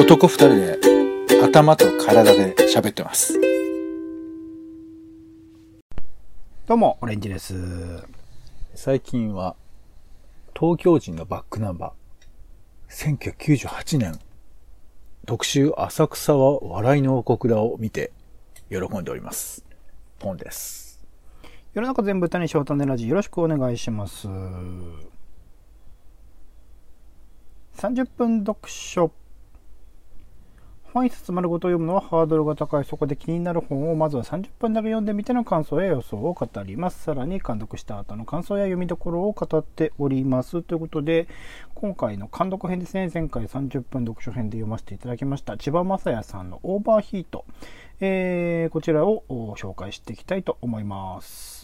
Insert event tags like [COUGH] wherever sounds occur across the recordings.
男二人で頭と体で喋ってます。どうも、オレンジです。最近は東京人のバックナンバー1998年特集浅草は笑いの王国だを見て喜んでおります。ポンです。世の中全部歌にショートネラジよろしくお願いします。30分読書。本一冊丸ごと読むのはハードルが高い。そこで気になる本をまずは30分だけ読んでみての感想や予想を語ります。さらに監読した後の感想や読みどころを語っております。ということで、今回の監読編ですね。前回30分読書編で読ませていただきました。千葉雅也さんのオーバーヒート。えーこちらを紹介していきたいと思います。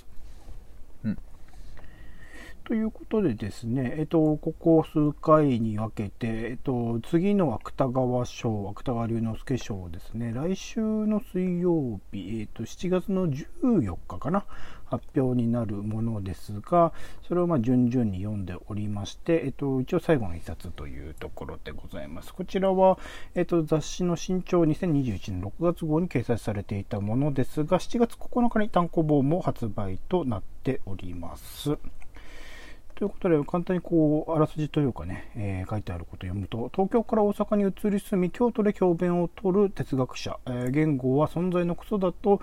ということでですね、えっと、ここ数回に分けて、えっと、次の芥川賞、芥川龍之介賞ですね、来週の水曜日、えっと、7月の14日かな、発表になるものですが、それをま順々に読んでおりまして、えっと、一応最後の一冊というところでございます。こちらは、えっと、雑誌の新潮2021年6月号に掲載されていたものですが、7月9日に単行本も発売となっております。ということで、簡単にこう、あらすじというかね、えー書いてあることを読むと、東京から大阪に移り住み、京都で教鞭を取る哲学者、えー言語は存在のクソだと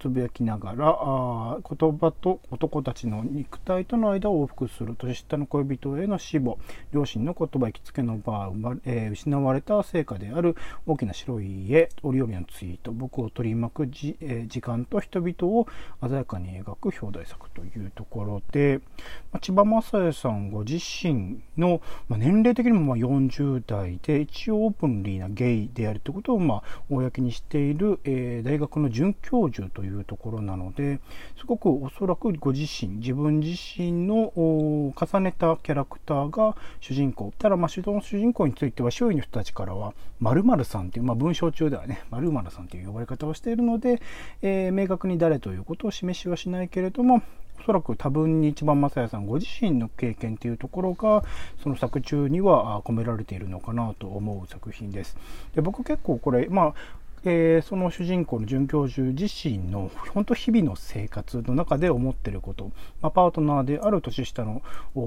つぶやきながら、あ言葉と男たちの肉体との間を往復する年下の恋人への死亡、両親の言葉行きつけの場、えー失われた成果である。大きな白い家、折り読みのツイート、僕を取り巻くじ、えー時間と人々を鮮やかに描く表題作というところで、まあ千葉も雅也さんご自身の、まあ、年齢的にもまあ40代で一応オープンリーなゲイであるということをまあ公にしている、えー大学の准教授というところなのですごくおそらくご自身自分自身の重ねたキャラクターが主人公。ただまあ主の主人公については周囲の人たちからは〇〇さんという、まあ、文章中ではね〇〇さんという呼ばれ方をしているので、えー明確に誰ということを示しはしないけれどもおそらく多分に一番正也さんご自身の経験というところがその作中には込められているのかなと思う作品です。で僕結構これまあえーその主人公の准教授自身の本当日々の生活の中で思ってること、まあ、パートナーである年下の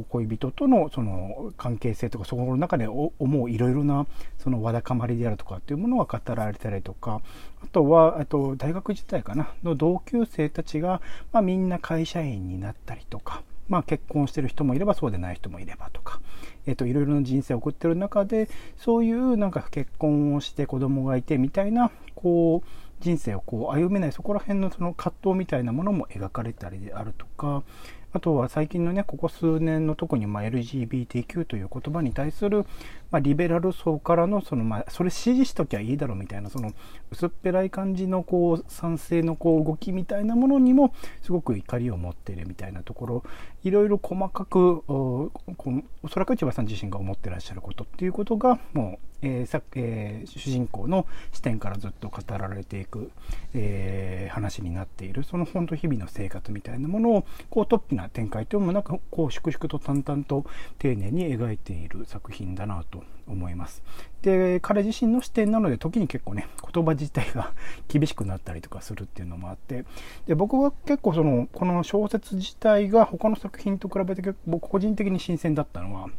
恋人とのその関係性とかそこの中で思ういろいろなそのわだかまりであるとかっていうものが語られたりとかあとはあと大学時代かなの同級生たちが、まあ、みんな会社員になったりとか。まあ、結婚してる人もいればそうでない人もいればとか、えっといろいろな人生を送ってる中でそういうなんか結婚をして子供がいてみたいなこう人生をこう歩めないそこら辺のその葛藤みたいなものも描かれたりであるとかあとは最近のねここ数年の特にま LGBTQ という言葉に対する、ま、リベラル層からのその、ま、それ支持しときゃいいだろうみたいなその薄っぺらい感じのこう賛成のこう動きみたいなものにもすごく怒りを持っているみたいなところ。いろいろ細かくおこのおそらく千葉さん自身が思ってらっしゃることっていうことがもう、えーさえー主人公の視点からずっと語られていく、えー話になっているその本当日々の生活みたいなものをこうトップな展開というのもなくこう粛々と淡々と丁寧に描いている作品だなと思います。で彼自身の視点なので時に結構ね言葉自体が [LAUGHS] 厳しくなったりとかするっていうのもあってで僕は結構そのこの小説自体が他の作品と比べて結構僕個人的に新鮮だったのは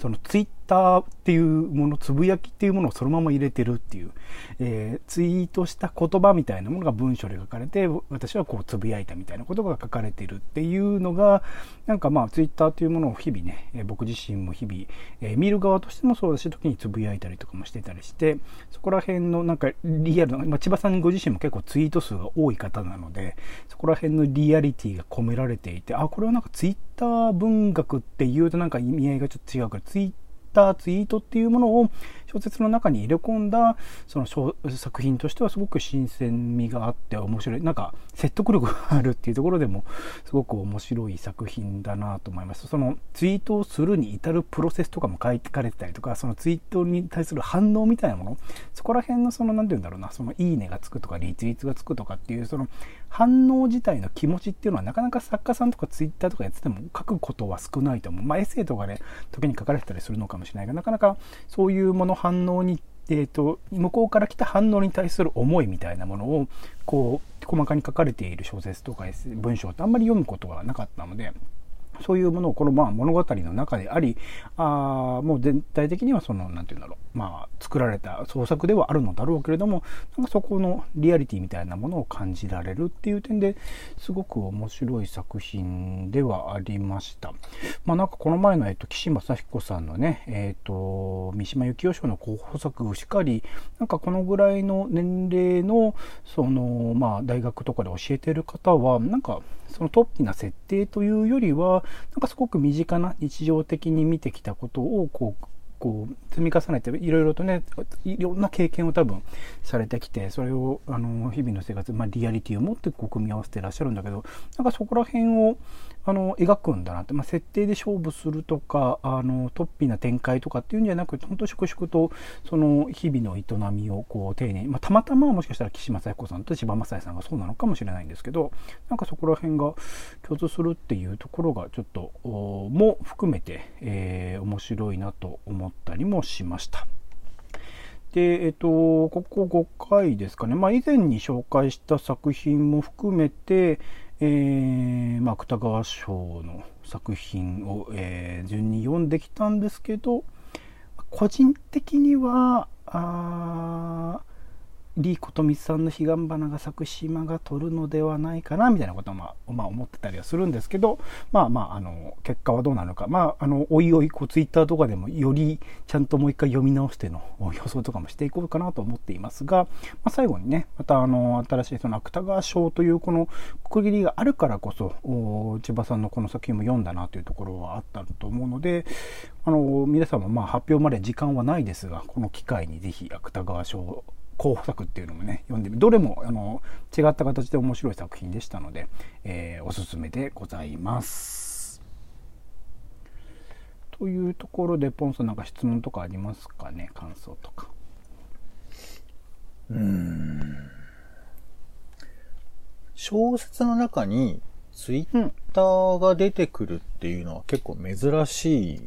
そのツイッターっていうものつぶやきっていうものをそのまま入れてるっていう、えーツイートした言葉みたいなものが文章で書かれて私はこうつぶやいたみたいなことが書かれてるっていうのがなんかまあツイッターというものを日々ね、え僕自身も日々、えー見る側としてもそうだし時につぶやいたりとかもしてたりしてそこら辺のなんかリアルな、まあ、千葉さんご自身も結構ツイート数が多い方なのでそこら辺のリアリティが込められていてあこれはなんかツイッター文学っていうとなんか意味合いがちょっと違うからツイッターツイートっていうものを小説の中に入れ込んだその作品としてはすごく新鮮味があって面白い。なんか説得力があるっていうところでもすごく面白い作品だなと思います。そのツイートをするに至るプロセスとかも書かれてたりとかそのツイートに対する反応みたいなもの。そこら辺のその何て言うんだろうなそのいいねがつくとかリツイートがつくとかっていうその反応自体の気持ちっていうのはなかなか作家さんとかツイッターとかやってても書くことは少ないと思う。まあエッセイとかで時に書かれてたりするのかもしれないがなかなかそういうもの反応にえーと、向こうから来た反応に対する思いみたいなものをこう細かに書かれている小説とか文章ってあんまり読むことがなかったのでそういうものをこのまあ物語の中であり、あもう全体的にはその、何て言うんだろう、まあ作られた創作ではあるのだろうけれども、なんかそこのリアリティみたいなものを感じられるっていう点ですごく面白い作品ではありました。まあなんかこの前の、えっと、岸正彦さんのね、えっと、三島由紀夫賞の候補作しかり、なんかこのぐらいの年齢の、その、まあ大学とかで教えてる方は、なんかそのトッピな設定というよりは、なんかすごく身近な日常的に見てきたことをこうこう積み重ねていろいろとねいろんな経験を多分されてきてそれをあの日々の生活、まあ、リアリティを持ってこう組み合わせてらっしゃるんだけどなんかそこら辺をあの描くんだなって、まあ、設定で勝負するとかあのトッピな展開とかっていうんじゃなくて本当粛々とその日々の営みをこう丁寧に、まあ、たまたまもしかしたら岸正彦さんと柴正也さんがそうなのかもしれないんですけどなんかそこら辺が共通するっていうところがちょっとも含めて、えー、面白いなと思ったりもしました。で、えっと、ここ5回ですかね、まあ、以前に紹介した作品も含めて、えー、まあ、芥川賞の作品を、えー、順に読んできたんですけど個人的にはあリー・コトミさんの彼岸花が咲く島が撮るのではないかなみたいなことを、まあ、まあ、思ってたりはするんですけどまあまああの結果はどうなのか。まああのおいおいこうツイッターとかでもよりちゃんともう一回読み直しての予想とかもしていこうかなと思っていますが、まあ、最後にねまたあの新しいその芥川賞というこの区切りがあるからこそ千葉さんのこの作品も読んだなというところはあったと思うのであの皆さんもまあ発表まで時間はないですがこの機会にぜひ芥川賞候補作っていうのもね読んでみどれもあの違った形で面白い作品でしたので、えー、おすすめでございます。というところでポンさんなんか質問とかありますかね？感想とか。うん小説の中にツイッターが出てくるっていうのは結構珍しい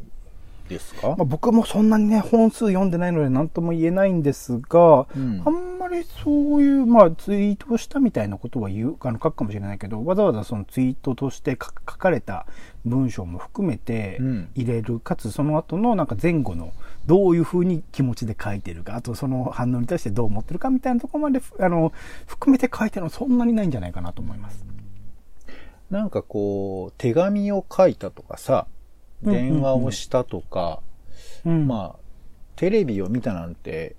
ですか、まあ、僕もそんなにね、本数読んでないので何とも言えないんですが、うん、あんまりそういう、まあ、ツイートしたみたいなことは言う、あの、書くかもしれないけど、わざわざそのツイートとして書かれた文章も含めて入れる、うん、かつその後のなんか前後のどういうふうに気持ちで書いてるか、あとその反応に対してどう思ってるかみたいなところまで、あの、含めて書いてるのそんなにないんじゃないかなと思います。なんかこう、手紙を書いたとかさ、電話をしたとか、うんうんうん、まあ、テレビを見たなんて、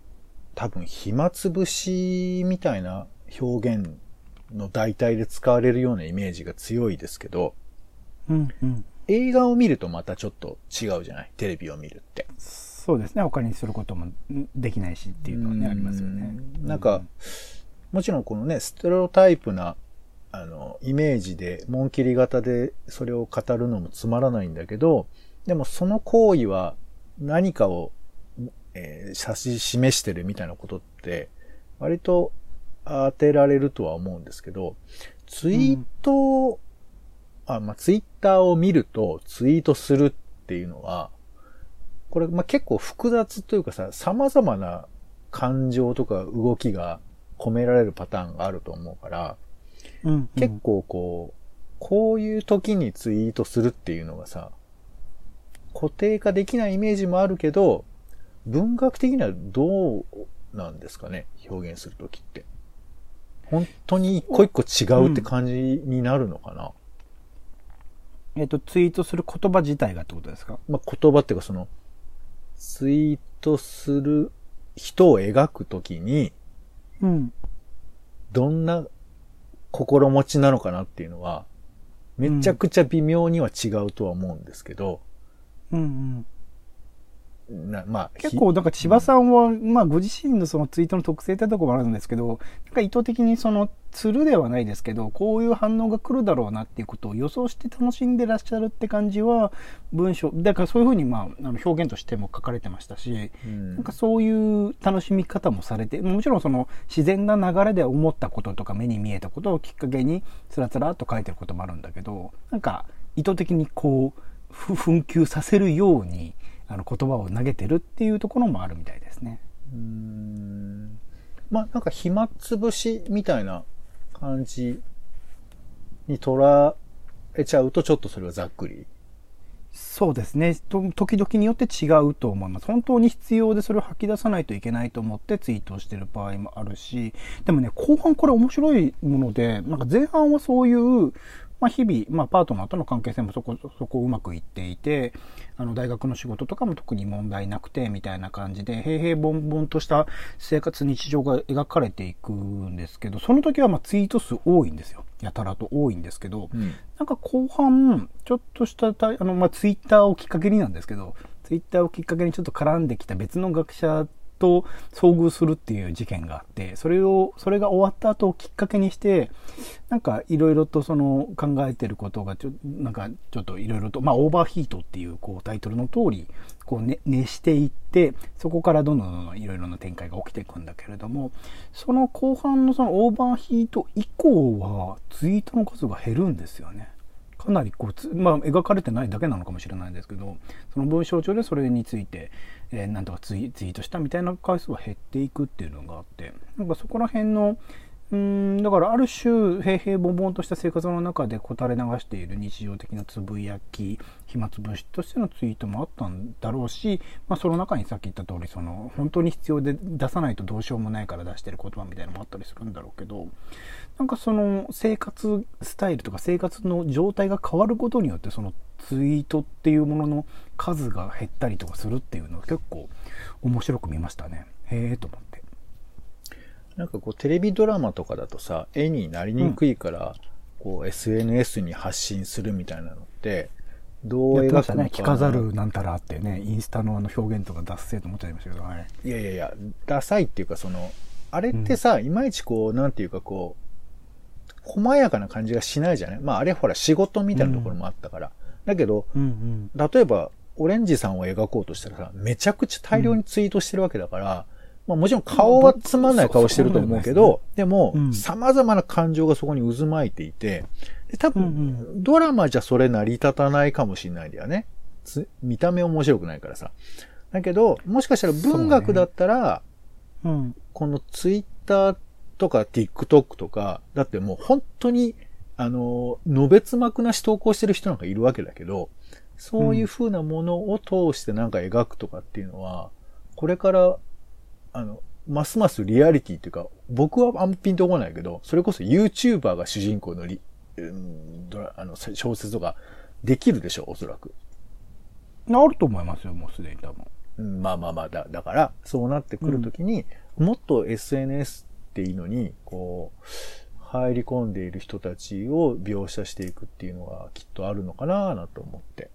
多分暇つぶしみたいな表現の代替で使われるようなイメージが強いですけど、うんうん、映画を見るとまたちょっと違うじゃない？テレビを見るって。そうですね。他にすることもできないしっていうのはね、ありますよね。なんか、もちろんこのね、ステレオタイプなあの、イメージで、紋切り型でそれを語るのもつまらないんだけど、でもその行為は何かを、えー、指し示してるみたいなことって、割と当てられるとは思うんですけど、ツイート、うん、あ、まあ、ツイッターを見るとツイートするっていうのは、これ、まあ、結構複雑というかさ、様々な感情とか動きが込められるパターンがあると思うから、うんうん、結構こう、こういう時にツイートするっていうのがさ、固定化できないイメージもあるけど、文学的にはどうなんですかね表現するときって。本当に一個一個違うって感じになるのかな、うん、えっ、ー、と、ツイートする言葉自体がってことですか？まあ、言葉っていうかその、ツイートする人を描くときに、うん。どんな心持ちなのかなっていうのは、めちゃくちゃ微妙には違うとは思うんですけど、うんうん。なまあ、結構、なんか千葉さんは、うん、まあ、ご自身のそのツイートの特性ってところもあるんですけど、なんか意図的にその、つるではないですけど、こういう反応が来るだろうなっていうことを予想して楽しんでらっしゃるって感じは、文章、だからそういうふうに、まあ、あの表現としても書かれてましたし、うん、なんかそういう楽しみ方もされて、もちろんその、自然な流れで思ったこととか目に見えたことをきっかけに、つらつらっと書いてることもあるんだけど、なんか、意図的にこう、紛糾させるようにあの言葉を投げてるっていうところもあるみたいですね。うん。まあ、なんか暇つぶしみたいな感じに捉えちゃうとちょっとそれはざっくり。そうですねと時々によって違うと思います本当に必要でそれを吐き出さないといけないと思ってツイートをしてる場合もあるしでもね後半これ面白いものでなんか前半はそういうまあ、日々、まあ、パートナーとの関係性もそこそこうまくいっていてあの大学の仕事とかも特に問題なくてみたいな感じで平々凡々とした生活日常が描かれていくんですけどその時はまあツイート数多いんですよやたらと多いんですけど、うん。なんか後半ちょっとしたたあの、まあ、ツイッターをきっかけになんですけどツイッターをきっかけにちょっと絡んできた別の学者と遭遇するっていう事件があってそれをそれが終わった後をきっかけにしてなんかいろいろとその考えてることがちょなんかちょっといろいろとまあオーバーヒートっていうこうタイトルの通りこう、ね、熱していってそこからどんどんどんどんいろいろな展開が起きていくんだけれどもその後半のそのオーバーヒート以降はツイートの数が減るんですよね。かなりこうつ、まあ、描かれてないだけなのかもしれないんですけどその文章帳でそれについて、えーなんとかツイツイートしたみたいな回数は減っていくっていうのがあってなんかそこら辺のうんだからある種平々凡々とした生活の中でこたれ流している日常的なつぶやき暇つぶしとしてのツイートもあったんだろうし、まあ、その中にさっき言った通りその本当に必要で出さないとどうしようもないから出してる言葉みたいなのもあったりするんだろうけどなんかその生活スタイルとか生活の状態が変わることによってそのツイートっていうものの数が減ったりとかするっていうのは結構面白く見ましたね。へえと思って。なんかこうテレビドラマとかだとさ、絵になりにくいから、こう SNS に発信するみたいなのって、どう。描くのかな？着飾るなんたらってね、インスタのあの表現とか出せと思っちゃいましたけど、はい。いやいやいや、ダサいっていうかその、あれってさ、いまいちこう、なんていうかこう、細やかな感じがしないじゃない？まああれほら仕事みたいなところもあったから。だけど、うんうん。例えば、オレンジさんを描こうとしたらさ、めちゃくちゃ大量にツイートしてるわけだから、まあもちろん顔はつまんない顔してると思うけど、でもう、ん様々な感情がそこに渦巻いていて、で多分、ドラマじゃそれ成り立たないかもしれないんだよね。つ見た目面白くないからさ。だけど、もしかしたら文学だったら、うん。このツイッターとか TikTok とか、だってもう本当に、あの、のべつ幕なし投稿してる人なんかいるわけだけど、そういう風なものを通してなんか描くとかっていうのは、これから、あの、ますますリアリティっていうか、僕はあんまピンとこないけど、それこそ YouTuber が主人公のリ、うんドラあの小説とかできるでしょう、おそらく。あると思いますよ、もうすでに多分。うんまあまあまあ、だだから、そうなってくるときに、もっと SNS っていいのに、こう、入り込んでいる人たちを描写していくっていうのがきっとあるのかななと思って。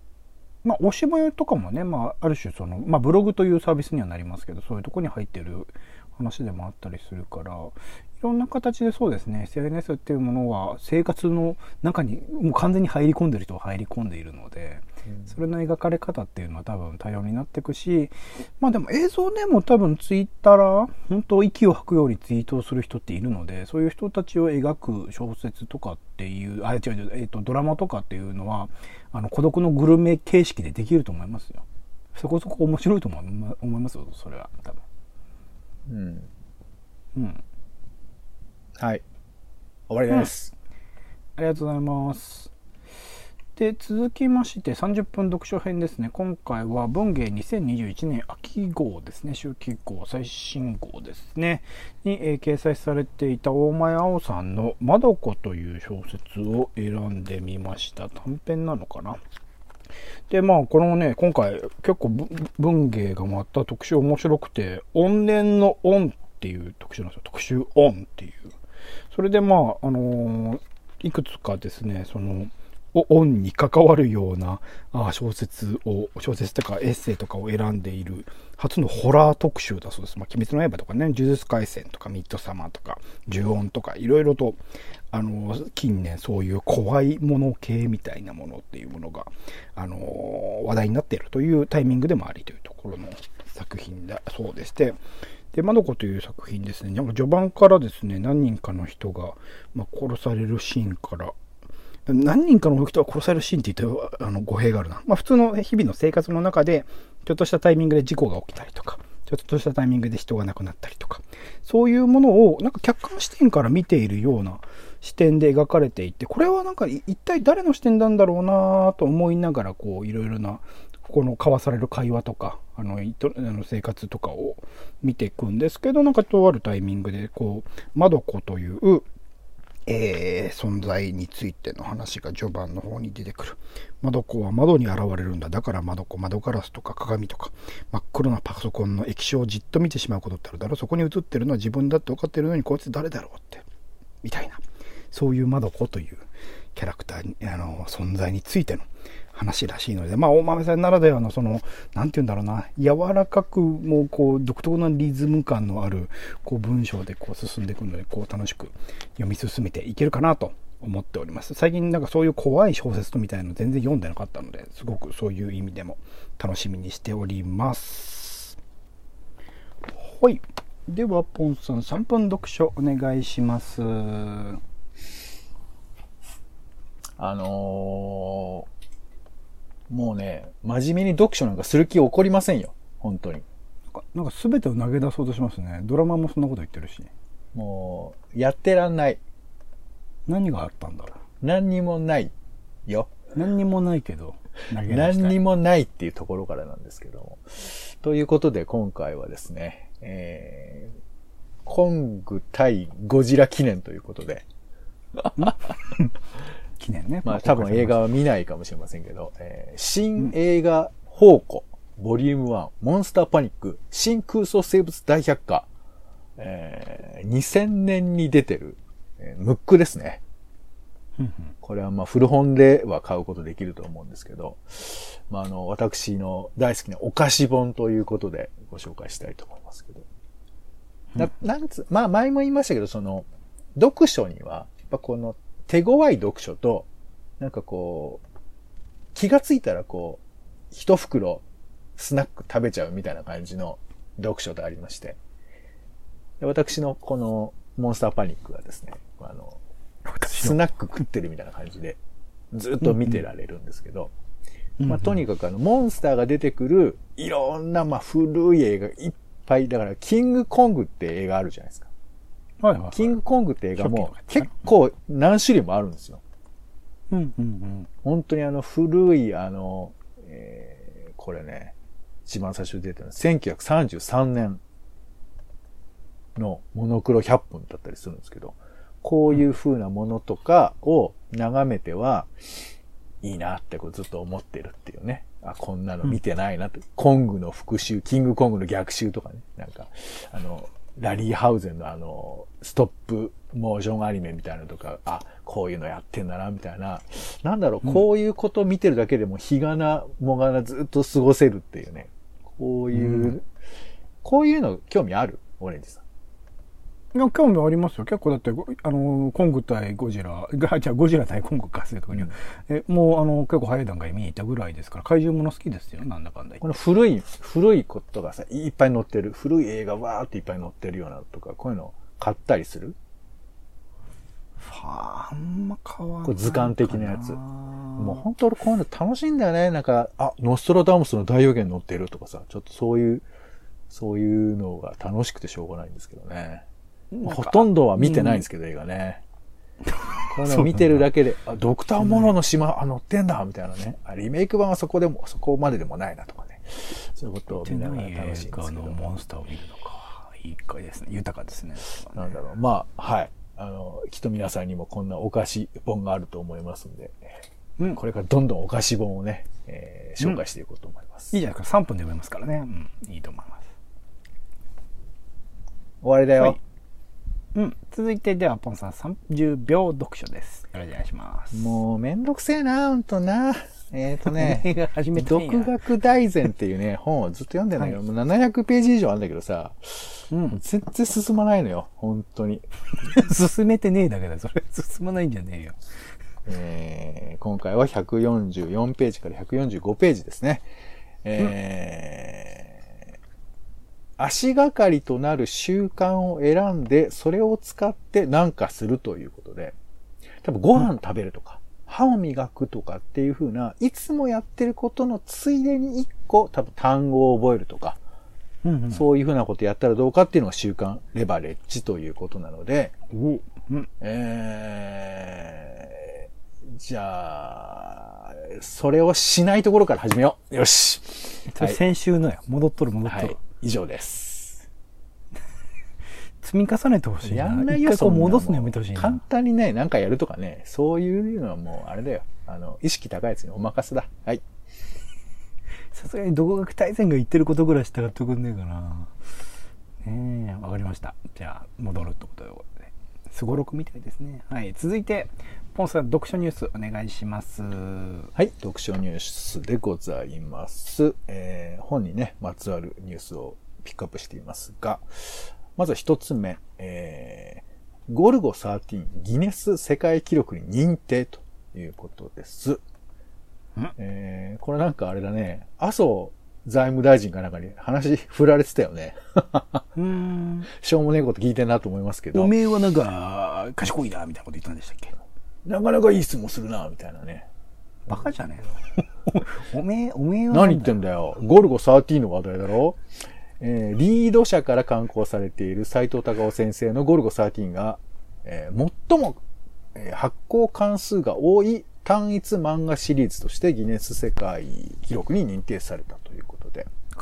まあ、おしぼりとかもね、まあ、ある種その、まあ、ブログというサービスにはなりますけど、そういうとこに入ってる話でもあったりするから、ろんな形でそうですね、SNS っていうものは生活の中にもう完全に入り込んでる人は入り込んでいるので、それの描かれ方っていうのは多分多様になっていくし、まあでも映像でも多分ツイッターら、本当息を吐くようにツイートをする人っているので、そういう人たちを描く小説とかっていう、あ、違う違う、えっ、と、ドラマとかっていうのは、あの、孤独のグルメ形式でできると思いますよ。そこそこ面白いと思いま思いますよ、それは、多分。うん。うん。はい。終わりです。ありがとうございます。で、続きまして30分読書編ですね。今回は文芸2021年秋号ですね。秋季号、最新号ですね。に、えー掲載されていた大前青さんのまどこという小説を選んでみました。短編なのかな？で、まあ、このね、今回結構文芸がまた特集面白くて、怨念の音っていう特集なんですよ。特集音っていう。それでまあ、あのいくつかですね、その、お音に関わるような小説を、小説とかエッセイとかを選んでいる初のホラー特集だそうです。まあ、鬼滅の刃とかね、呪術廻戦とかミッドサマーとか、呪音とか、いろいろと、あの、近年そういう怖いもの系みたいなものっていうものが、あの、話題になっているというタイミングでもありというところの作品だそうでして、で、まどこという作品ですね、なんか序盤からですね、何人かの人が、ま、殺されるシーンから、何人かの人が殺されるシーンって言ってあの語弊があるな。まあ普通の日々の生活の中で、ちょっとしたタイミングで事故が起きたりとか、ちょっとしたタイミングで人が亡くなったりとか、そういうものをなんか客観視点から見ているような視点で描かれていて、これはなんか一体誰の視点なんだろうなと思いながら、こういろいろな、この交わされる会話とか、あの、あの生活とかを見ていくんですけど、なんかとあるタイミングで、こう、まどこという、えー、存在についての話が序盤の方に出てくる。窓子は窓に現れるんだ。だから窓子、窓ガラスとか鏡とか、真っ黒なパソコンの液晶をじっと見てしまうことってあるだろう。そこに映ってるのは自分だって分かってるのに、こいつ誰だろうって。みたいな。そういう窓子というキャラクターに、あの、存在についての話らしいので、まあ、大豆さんならではの、その、なんて言うんだろうな、柔らかく、もう、こう、独特なリズム感のある、こう、文章でこう、進んでいくので、こう、楽しく読み進めていけるかなと思っております。最近なんかそういう怖い小説みたいなの全然読んでなかったので、すごくそういう意味でも楽しみにしております。はい。では、ポンさん、3分読書お願いします。あのーもうね、真面目に読書なんかする気起こりませんよ。本当に。なんか全てを投げ出そうとしますね。ドラマもそんなこと言ってるし。もう、やってらんない。何があったんだろう。何にもないよ。何にもないけど、何にもないっていうところからなんですけども。ということで今回はですね、えー、コング対ゴジラ記念ということで。記念ね。まあ多分映画は見ないかもしれませんけど、えー、新映画宝庫、ボリューム1、モンスターパニック、新空想生物大百科、えー、2000年に出てる、えー、ムックですね。これはまあ古本では買うことできると思うんですけど、まああの、私の大好きなお菓子本ということでご紹介したいと思いますけど。ななんつ、まあ前も言いましたけど、その、読書には、やっぱこの手強い読書と、なんかこう、気がついたらこう、一袋スナック食べちゃうみたいな感じの読書とありまして。私のこのモンスターパニックはですね、あの、スナック食ってるみたいな感じで、ずっと見てられるんですけど、まあ、とにかくあの、モンスターが出てくる、いろんな、まあ、古い映画いっぱい、だから、キングコングって映画あるじゃないですか。はいはいはい、キングコングって映画も結構何種類もあるんですよ。うんうんうん、本当にあの古いあの、えー、これね、一番最初に出てるのは1933年のモノクロ100分だったりするんですけど、こういう風なものとかを眺めては、いいなってこうずっと思ってるっていうね。あ、こんなの見てないなって。うん、コングの復讐、キングコングの逆襲とかね。なんか、あの、ラリーハウゼンのあの、ストップモーションアニメみたいなのとか、あ、こういうのやってんだな、みたいな。なんだろう、こういうこと見てるだけでも、日がな、もがなずっと過ごせるっていうね。こういう、うん、こういうの興味ある？オレンジさん。いや、興味ありますよ。結構だって、あの、コング対ゴジラ、[LAUGHS] が、じゃゴジラ対コングか、正確には。え、もう、あの、結構早い段階見に行ったぐらいですから、怪獣もの好きですよ、なんだかんだこの古い、古いことがさ、いっぱい載ってる、古い映画わーっていっぱい載ってるようなとか、こういうの買ったりする？あんま変わんない。これ図鑑的なやつ。もう本当俺こういうの楽しいんだよね。なんか、あ、ノストラダムスの大予言載ってるとかさ、ちょっとそういう、そういうのが楽しくてしょうがないんですけどね。ほとんどは見てないんですけど、映画ね。これ見てるだけで、あ、ドクターモロの島、あ、乗ってんだ、みたいなね。あ、リメイク版はそこでも、そこまででもないなとかね。そういうことを見ながら楽しいんですけど。のモンスターを見るのか。いい回ですね。豊かですね。なんだろう。まあ、はい。あの、きっと皆さんにもこんなお菓子本があると思いますんで、うん、これからどんどんお菓子本をね、えー、紹介していこうと思います、うん、いいじゃないですか。3分で読めますからね。うん、いいと思います。終わりだよ。はいうん。続いてでは、ポンさん30秒読書です。よろしくお願いします。もう、めんどくせえな、ほんとな。えっ、ー、とね、[LAUGHS] 独学大全っていうね、本をずっと読んでないけど、はい、もう700ページ以上あるんだけどさ、うん、全然進まないのよ、本当に。[LAUGHS] 進めてねえだけだ、それ。進まないんじゃねえよ。えー、今回は144ページから145ページですね。えー、うん足がかりとなる習慣を選んで、それを使って何かするということで、多分ご飯食べるとか、歯を磨くとかっていう風な、いつもやってることのついでに一個多分単語を覚えるとか、うんうんそういうふうなことやったらどうかっていうのが週刊レバレッジということなので、おうん。えー、じゃあ、それをしないところから始めよう。よし。先週のや。戻っとる戻っとる。はい。以上です。[LAUGHS] 積み重ねてほしいな。やんないよ、一回こう戻すのやめてほしい簡な。単にね、なんかやるとかね、そういうのはもう、あれだよ。あの、意識高いやつにお任せだ。はい。さすがに独学大戦が言ってることぐらい従ってくんねえかな。ねえ、わかりました。じゃあ、戻るってことで。すごろくみたいですね。はい。続いて、ポンさん、読書ニュースお願いします。はい、読書ニュースでございます。えー本にね、まつわるニュースをピックアップしていますが、まずは一つ目、えーゴルゴ13ギネス世界記録に認定ということです。えーこれなんかあれだね、麻生財務大臣かなんかに話振られてたよね。うーん。しょうもねえこと聞いてんなと思いますけどお、めえはなんか、賢いな、みたいなこと言ったんでしたっけ？なかなかいい質問するな、みたいなね。バカじゃねえの？[LAUGHS] おめえ、おめえは何言ってんんだよ。ゴルゴ13の話題だろ？えーリード社から刊行されている斎藤隆夫先生のゴルゴ13が、えー最も、えー発行関数が多い単一漫画シリーズとしてギネス世界記録に認定されたということで。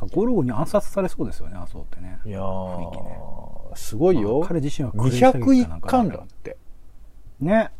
かゴルゴに暗殺されそうですよね、麻生ってね。いや雰囲気ねー、すごいよ。まあ彼自身はクレー射撃かなん201か巻だって。ね。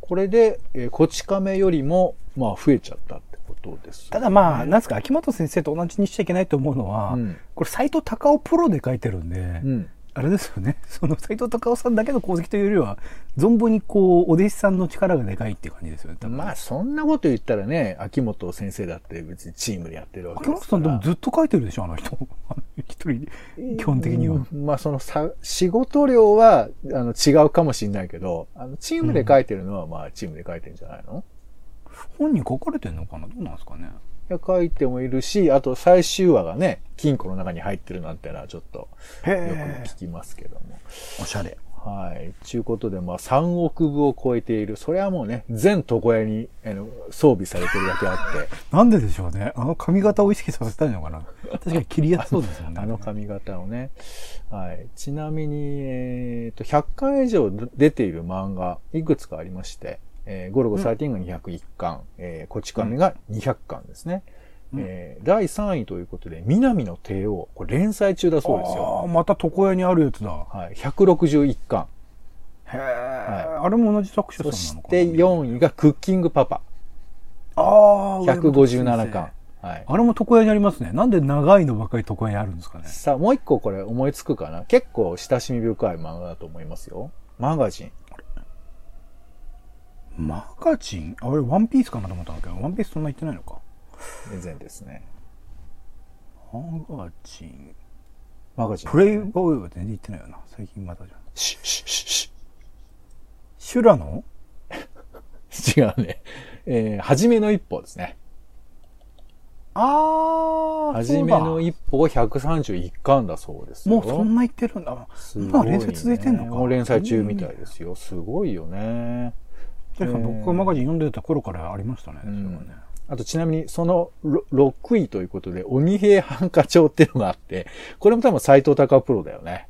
これで、えーこち亀よりも、まあ、増えちゃったってことです、ただまあ、なんですか、秋元先生と同じにしちゃいけないと思うのは、うんこれ斎藤隆夫プロで書いてるんで、うん。あれですよね、[LAUGHS] その斎藤隆夫さんだけの功績というよりは、存分にこう、お弟子さんの力がでかいっていう感じですよね、まあ、そんなこと言ったらね、秋元先生だって別にチームでやってるわけ秋元さんでもですから。ずっと書いてるでしょ、あの人。[LAUGHS] 一人で、基本的には。うんまあ、そのさ、仕事量は、あの、違うかもしれないけど、あの、チームで書いてるのは、まあ、チームで書いてるんじゃないの？本に書かれてんのかな？どうなんですかね。書いてもいるし、あと最終話がね、金庫の中に入ってるなんてのはちょっと、よくへ聞きますけども。おしゃれ。はい。ちゅうことで、まあ、3億部を超えている。それはもうね、全床屋に、あの、装備されてるだけあって、[LAUGHS] なんででしょうね。あの髪型を意識させたいのかな。確かに切りやすそうですよね。あの髪型をね。はい。ちなみに、えっ、と、100巻以上出ている漫画、いくつかありまして、えーゴルゴ13が201巻、えーこち亀が200巻ですね。うんえー第3位ということで、南の帝王。これ連載中だそうですあよ。あ、また床屋にあるやつだ。はい。161巻。へえ、あれも同じ作者さんそなのかなして4位がクッキングパパ。ああ、157巻。はい。あれも床屋にありますね。なんで長いのばっかり床屋にあるんですかね。さあ、もう一個これ思いつくかな結構親しみ深い漫画だと思いますよ。マガジン。マガジン？あれ、ワンピースかなと思ったんだけど、ワンピースそんな言ってないのか。全然ですね。マガジン。マガジン。プレイボーイは全然言ってないよな。最近またじゃん。シュッシュッシュッシシュラの？ュ [LAUGHS] 違うね。えー、はじめの一歩ですね。ああ、はじめの一歩が131巻だそうですよ。もうそんな言ってるんだ。すごい、ね。今連載続いてんのかもう連載中みたいですよ。すごいよね。確かに僕がマガジン読んでた頃からありましたね。うんねあとちなみに、そのろ6位ということで、鬼平犯科帳っていうのがあって、これも多分斎藤隆プロだよね。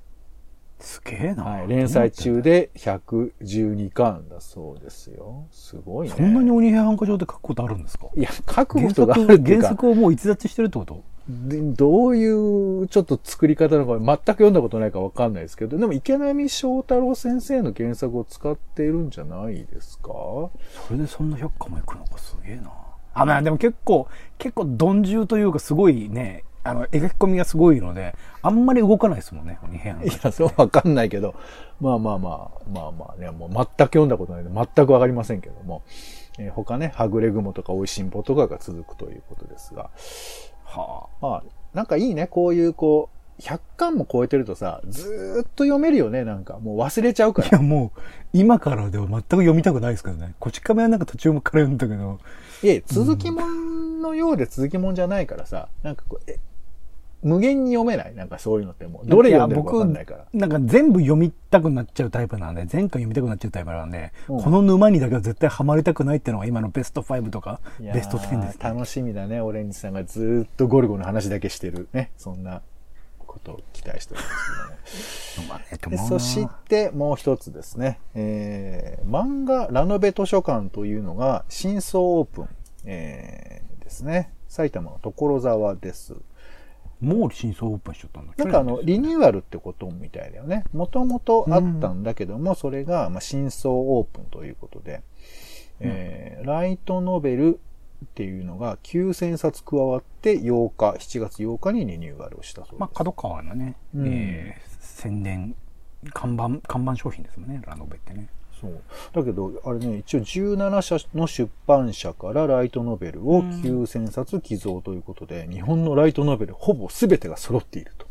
すげえな。はい。連載中で112巻だそうですよ。すごいね。そんなに鬼平犯科帳って書くことあるんですか？いや、書く原ことがあ作る原作をもう逸脱してるってこと？でどういうちょっと作り方なのか全く読んだことないからわかんないですけど、でも池波正太郎先生の原作を使っているんじゃないですか？それでそんな100巻もいくのかすげえな。あ、まあでも結構、結構鈍重というかすごいね、あの、描き込みがすごいので、あんまり動かないですもんね、鬼平犯科帳いや、そうわかんないけど、まあまあまあ、まあまあね、もう全く読んだことないので全くわかりませんけども、えー他ね、はぐれ雲とか美味しんぼとかが続くということですが、はまあ、なんかいいね、こういうこう、100巻も超えてるとさ、ずーっと読めるよね、なんか。もう忘れちゃうかあ。いら。やもう、今からでは全く読みたくないですけどね。こち亀はなんか途中から読んだけど、いえ、続きもんのようで続きもんじゃないからさ、なんかこう、え、無限に読めない？なんかそういうのってもう、どれ読んでるかわかんないから。なんか全部読みたくなっちゃうタイプなんで、全巻読みたくなっちゃうタイプなんで、うんこの沼にだけは絶対ハマりたくないっていうのが今のベスト5とか、ベスト10です、ね。楽しみだね、オレンジさんがずーっとゴルゴの話だけしてるね。そんなことを期待しておりますけども。[LAUGHS] まあね、そしてもう一つですね、えー漫画ラノベ図書館というのが新装オープン、えーですね。埼玉の所沢です。もう新装オープンしちゃったんだなんかあの、リニューアルってことみたいだよね。もともとあったんだけども、それが、まあ、新装オープンということで、えーライトノベルっていうのが9000冊加わって8日、7月8日にリニューアルをしたそうです。まあ、角川のね、うんえー宣伝、看板、看板商品ですもんね、ラノベってね。そう。だけど、あれね、一応17社の出版社からライトノベルを9000冊寄贈ということで、日本のライトノベルほぼ全てが揃っていると。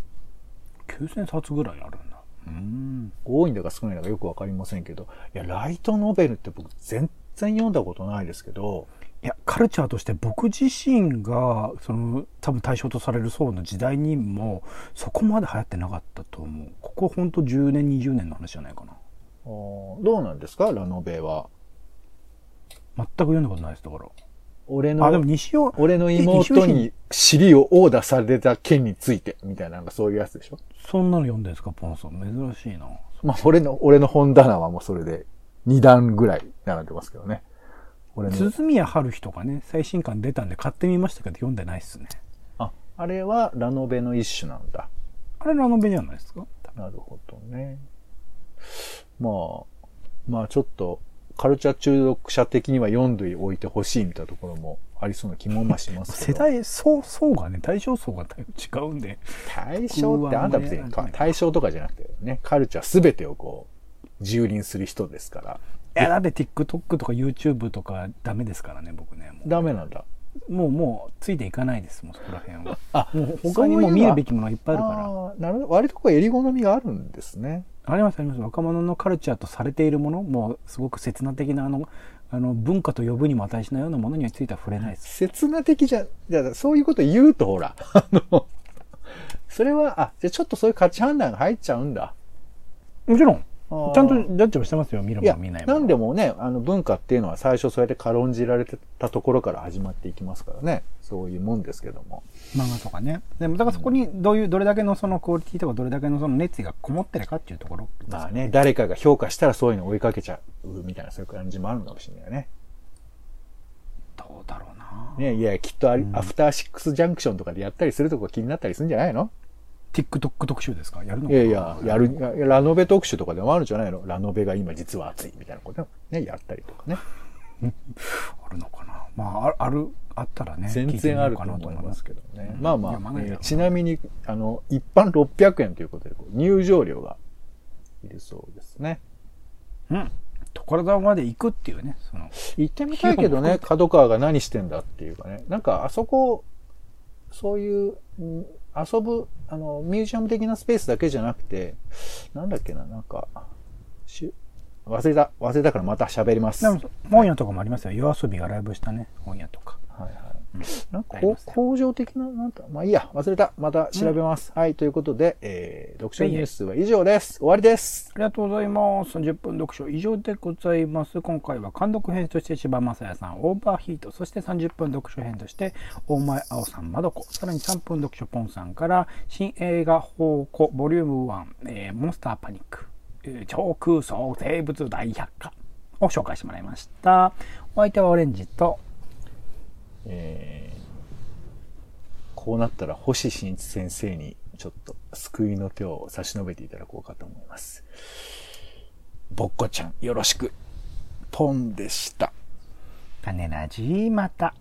9000冊ぐらいあるんだ。うーん。多いんだか少ないんだかよくわかりませんけど、いや、ライトノベルって僕全然読んだことないですけど、いや、カルチャーとして僕自身が、その、多分対象とされる層の時代にも、そこまで流行ってなかったと思う。ここほんと10年、20年の話じゃないかな。どうなんですか？ラノベは。全く読んだことないです、だから。俺のあ、でも西尾、俺のえ妹に尻を殴打された件について、みたいな、なんかそういうやつでしょ？そんなの読んでるんですか、ポンさん。珍しいな。まあ、俺の、俺の本棚はもうそれで2段ぐらい並んでますけどね。俺の、鈴宮春日とかね、最新刊出たんで買ってみましたけど、読んでないっすね。あ、あれはラノベの一種なんだ。あれラノベじゃないですか？なるほどね。まあ、まあちょっと、カルチャー中毒者的には読んでおいてほしいみたいなところもありそうな気もまあしますけ世ど。代層層がね対象層が違うんで対象ってあんた別に対象とかじゃなくてね、カルチャーすべてをこう、蹂躙する人ですから。いやだって TikTok とか YouTube とかダメですからね僕ねもダメなんだ。うもうもうついていかないですもうそこら辺はあもう他にも見るべきものがいっぱいあるからなるほど。割とこう襟好みがあるんですね。ありますあります。若者のカルチャーとされているものもうすごく刹那的なあのあの文化と呼ぶにも値しないようなものについては触れないです。刹那的じゃ、じゃあそういうこと言うとほら、[LAUGHS] あの、それは、あ、じゃあちょっとそういう価値判断が入っちゃうんだ。もちろんちゃんとジャッジをしてますよ見るも見ないもなんでもね、あの文化っていうのは最初そうやって軽んじられてたところから始まっていきますからね。そういうもんですけども。漫画とかねでもだからそこにどういうどれだけのそのクオリティとかどれだけのその熱意がこもってるかっていうところですよまあね、誰かが評価したらそういうの追いかけちゃうみたいなそういう感じもあるのかもしれないね。どうだろうなね、いや、きっとアリアフターシックスジャンクションとかでやったりするとこ気になったりするんじゃないの？TikTok 特集ですか？やるのいやいや、やる、ラノベ特集とかでもあるんじゃないの？ラノベが今実は熱いみたいなこともね、やったりとかね。[LAUGHS] あるのかな？まああるあったらね全然あるかな思いますけどね。うんまあまあ、まあえーちなみに、あの、一般600円ということで、入場料がいるそうですね。うん所沢まで行くっていうねその行ってみたいけどね、角川が何してんだっていうかね。なんか、あそこ、そういう、うん遊ぶ、あの、ミュージアム的なスペースだけじゃなくて、なんだっけな、なんか、し忘れた、忘れたからまた喋ります。でも本屋とかもありますよ夜遊びがライブしたね本屋とかはいはい。なんか工場的な、なんだ、まあいいや、忘れた。また調べます。はい、ということで、えー、読書ニュースは以上です。終わりです。ありがとうございます。30分読書以上でございます。今回は監督編として柴正也さん、オーバーヒート、そして30分読書編として大前青さん、まどこ、さらに3分読書ポンさんから新映画宝庫ボリューム1、えーモンスターパニック、えー超空想生物大百科を紹介してもらいました。お相手はオレンジと、えー、こうなったら星新一先生にちょっと救いの手を差し伸べていただこうかと思います。ぼっこちゃん、よろしく。ポンでした。種ラジまた。